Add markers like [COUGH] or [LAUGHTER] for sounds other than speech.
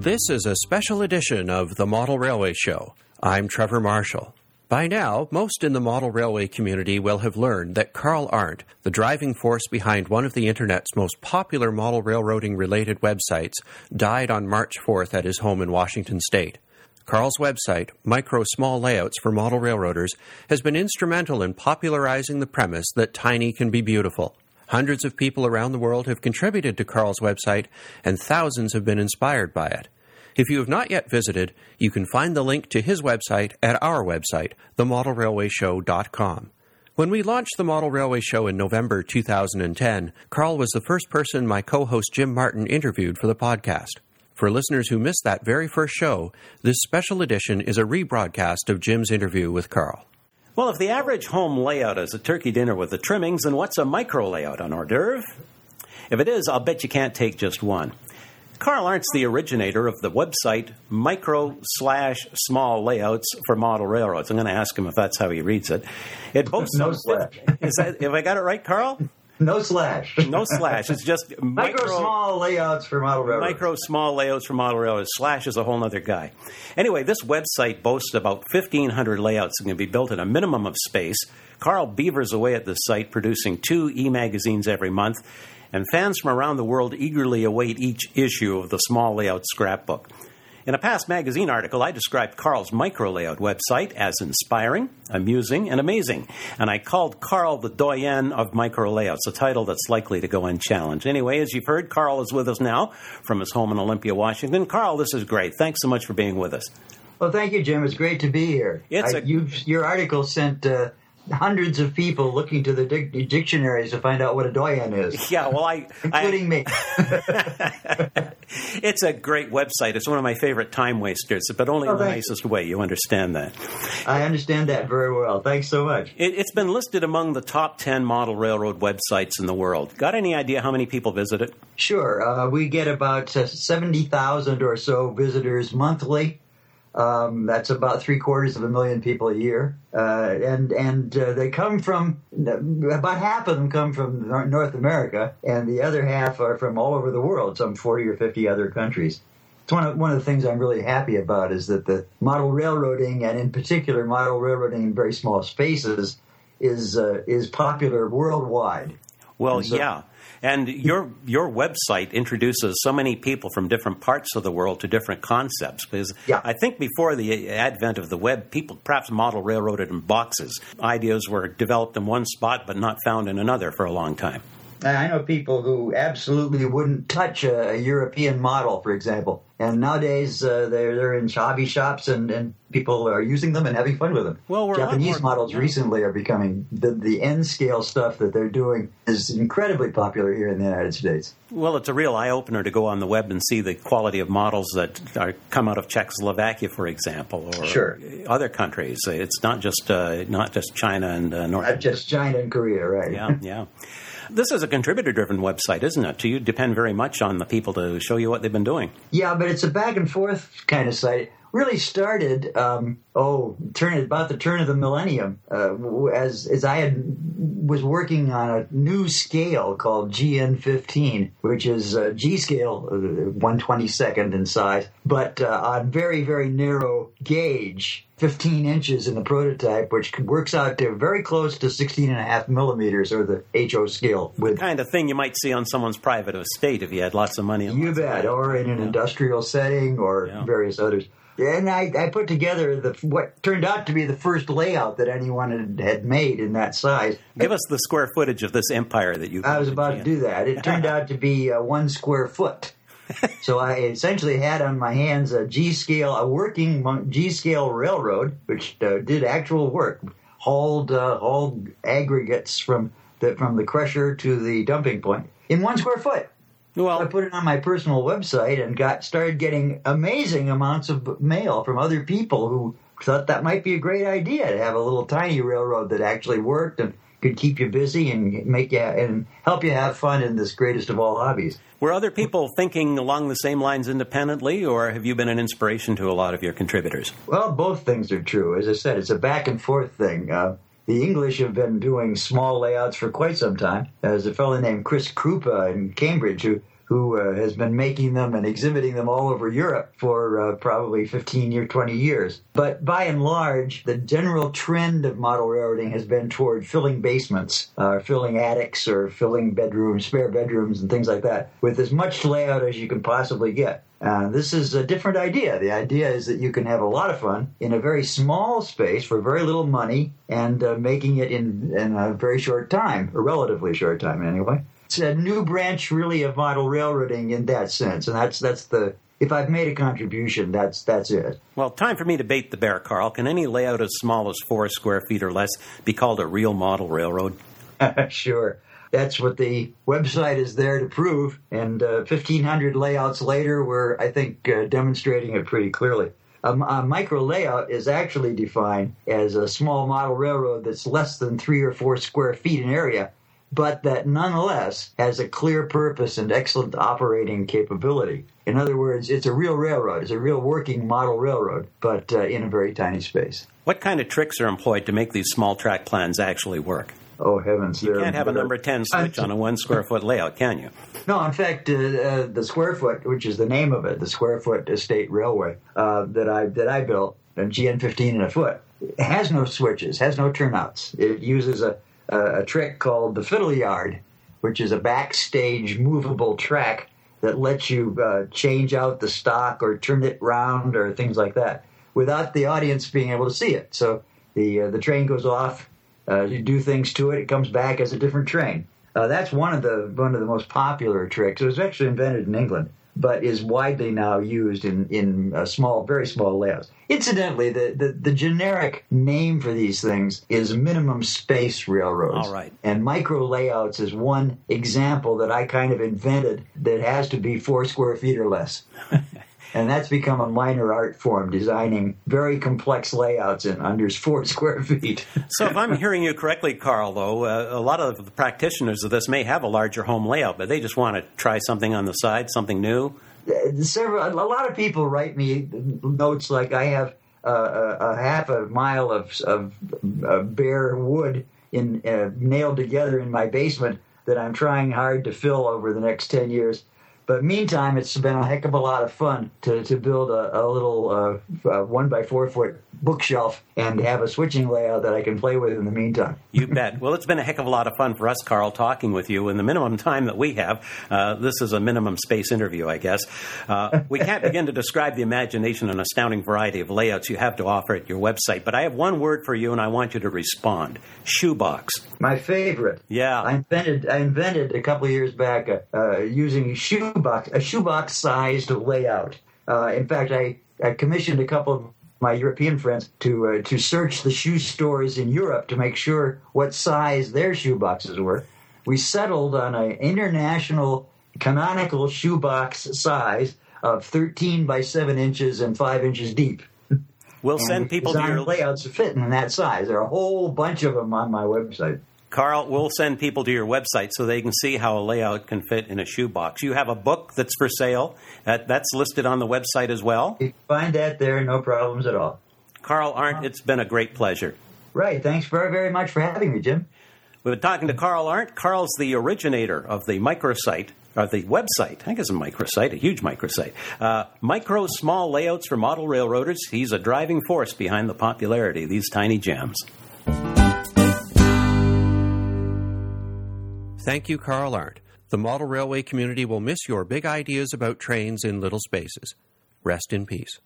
This is a special edition of the Model Railway Show. I'm Trevor Marshall. By now, most in the model railway community will have learned that Carl Arendt, the driving force behind one of the Internet's most popular model railroading related websites, died on March 4th at his home in Washington state. Carl's website, Micro Small Layouts for Model Railroaders, has been instrumental in popularizing the premise that tiny can be beautiful. Hundreds of people around the world have contributed to Carl's website, and thousands have been inspired by it. If you have not yet visited, you can find the link to his website at our website, themodelrailwayshow.com. When we launched the Model Railway Show in November 2010, Carl was the first person my co host Jim Martin interviewed for the podcast. For listeners who missed that very first show, this special edition is a rebroadcast of Jim's interview with Carl. Well, if the average home layout is a turkey dinner with the trimmings, then what's a micro layout on hors d'oeuvre? If it is, I'll bet you can't take just one. Carl Arendt's the originator of the website micro slash small layouts for model railroads. I'm going to ask him if that's how he reads it. It boasts No slash. Is that if I got it right, Carl? No slash. No slash. It's just [LAUGHS] Micro small layouts for model railroads. Micro small layouts for model railroads. Slash is a whole other guy. Anyway, this website boasts about 1,500 layouts that can be built in a minimum of space. Carl beavers away at this site, producing two e magazines every month, and fans from around the world eagerly await each issue of the Small Layout Scrapbook. In a past magazine article, I described Carl's micro layout website as inspiring, amusing, and amazing. And I called Carl the doyen of micro layouts, a title that's likely to go unchallenged. Anyway, as you've heard, Carl is with us now from his home in Olympia, Washington. Carl, this is great. Thanks so much for being with us. Well, thank you, Jim. It's great to be here. It's I- a- you've, your article sent uh, hundreds of people looking to the dic- dictionaries to find out what a doyen is, [LAUGHS] Yeah, well, I, [LAUGHS] including me. [LAUGHS] It's a great website. It's one of my favorite time wasters, but only Oh, in the you. nicest way. You understand that. I understand that very well. Thanks so much. It, it's been listed among the top 10 model railroad websites in the world. Got any idea how many people visit it? Sure. Uh, we get about uh, 70,000 or so visitors monthly. Um, that's about three quarters of a million people a year, uh, and and uh, they come from about half of them come from North America, and the other half are from all over the world, some forty or fifty other countries. It's one of one of the things I'm really happy about is that the model railroading, and in particular model railroading in very small spaces, is uh, is popular worldwide. Well, So- yeah. And your your website introduces so many people from different parts of the world to different concepts. Because Yeah. I think before the advent of the web, people perhaps model railroaded in boxes. Ideas were developed in one spot but not found in another for a long time. I know people who absolutely wouldn't touch a, a European model, for example. And nowadays, uh, they're, they're in hobby shops and, and people are using them and having fun with them. Well, we're Japanese more- models yeah. recently are becoming the, the N scale stuff that they're doing is incredibly popular here in the United States. Well, it's a real eye opener to go on the web and see the quality of models that are, come out of Czechoslovakia, for example, or Sure. other countries. It's not just uh, not just China and uh, North. Not just China and Korea, right? yeah, yeah. This is a contributor-driven website, isn't it? Do you depend very much on the people to show you what they've been doing. Yeah, but it's a back and forth kind of site. Really started, um, oh, turn about the turn of the millennium, uh, as as I had was working on a new scale called GN15, which is uh, G scale, uh, one twenty second in size, but uh, on very very narrow gauge. 15 inches in the prototype, which works out to very close to 16 and a half millimeters, or the HO scale, with Kind of thing you might see on someone's private estate if you had lots of money. you bet, or in an industrial setting, or Yeah. various others. And I, I put together the what turned out to be the first layout that anyone had, had made in that size. Give us the square footage of this empire that you. I was about to do that. It turned [LAUGHS] out to be uh, one square foot. so I essentially had on my hands a G scale, a working G scale railroad, which uh, did actual work, hauled uh, hauled aggregates from the from the crusher to the dumping point in one square foot. Well, I put it on my personal website and got started getting amazing amounts of mail from other people who thought that might be a great idea to have a little tiny railroad that actually worked and could keep you busy and make you and help you have fun in this greatest of all hobbies. were other people thinking along the same lines independently, or have you been an inspiration to a lot of your contributors? Well, both things are true. As I said, it's a back and forth thing. Uh, the English have been doing small layouts for quite some time. There's a fellow named Chris Krupa in Cambridge who who uh, has been making them and exhibiting them all over Europe for uh, probably 15 or 20 years. But by and large, the general trend of model railroading has been toward filling basements, uh, filling attics, or filling bedrooms, spare bedrooms, and things like that with as much layout as you can possibly get. Uh, this is a different idea. The idea is that you can have a lot of fun in a very small space for very little money and uh, making it in, in a very short time, a relatively short time anyway it's a new branch really of model railroading in that sense, and that's that's the if I've made a contribution, that's that's it. Well, time for me to bait the bear, Carl. Can any layout as small as four square feet or less be called a real model railroad? [LAUGHS] sure. That's what the website is there to prove. And uh, 1,500 layouts later, we're, I think, uh, demonstrating it pretty clearly. Um, a micro layout is actually defined as a small model railroad that's less than three or four square feet in area but that nonetheless has a clear purpose and excellent operating capability. In other words, it's a real railroad. It's a real working model railroad, but uh, in a very tiny space. What kind of tricks are employed to make these small track plans actually work? Oh heavens! You can't have a number ten switch on a one square foot layout, can you? [LAUGHS] No, in fact, uh, uh, the square foot, which is the name of it, the square foot estate railway uh, that I that I built, a GN fifteen and a foot, has no switches, has no turnouts. It uses a a, trick called the fiddle yard, which is a backstage movable track that lets you uh, change out the stock or turn it round or things like that without the audience being able to see it. So the uh, the train goes off, uh, you do things to it, it comes back as a different train. Uh, that's one of the one of the most popular tricks. It was actually invented in England but is widely now used in in uh, small, very small layouts. Incidentally, the, the, the generic name for these things is minimum space railroads. All right. And micro layouts is one example that I kind of invented that has to be four square feet or less. [LAUGHS] and that's become a minor art form, designing very complex layouts in under four square feet. so, if I'm hearing you correctly, Carl, though, uh, a lot of the practitioners of this may have a larger home layout, but they just want to try something on the side, something new. Uh, several, a lot of people write me notes like I have uh, a, a, half a mile of, of uh, bare wood in uh, nailed together in my basement that I'm trying hard to fill over the next ten years but meantime, it's been a heck of a lot of fun to, to build a, a little uh, one by four foot bookshelf and have a switching layout that I can play with in the meantime. You bet. Well, it's been a heck of a lot of fun for us, Carl, talking with you in the minimum time that we have. Uh, this is a minimum space interview, I guess. Uh, we can't begin to describe the imagination and astounding variety of layouts you have to offer at your website, but I have one word for you and I want you to respond shoebox. My favorite. Yeah. I invented, I invented a couple of years back uh, uh using shoebox, a shoebox sized layout. Uh, in fact, I, I commissioned a couple of my European friends to uh, to search the shoe stores in Europe to make sure what size their shoe boxes were. We settled on an international canonical shoebox size of 13 by 7 inches and 5 inches deep. We'll send people to your layouts fit in that size. There are a whole bunch of them on my website. Carl, we'll send people to your website so they can see how a layout can fit in a shoebox. You have a book that's for sale. That, that's listed on the website as well. You find that there, no problems at all. Carl Arendt, it's been a great pleasure. Right. Thanks very, very much for having me, Jim. We've been talking to Carl Arendt. Carl's the originator of the microsite, or the website. I guess a microsite, a huge microsite. Uh, micro small layouts for model railroaders. He's a driving force behind the popularity of these tiny gems. Thank you, Carl Arendt. The model railway community will miss your big ideas about trains in little spaces. Rest in peace.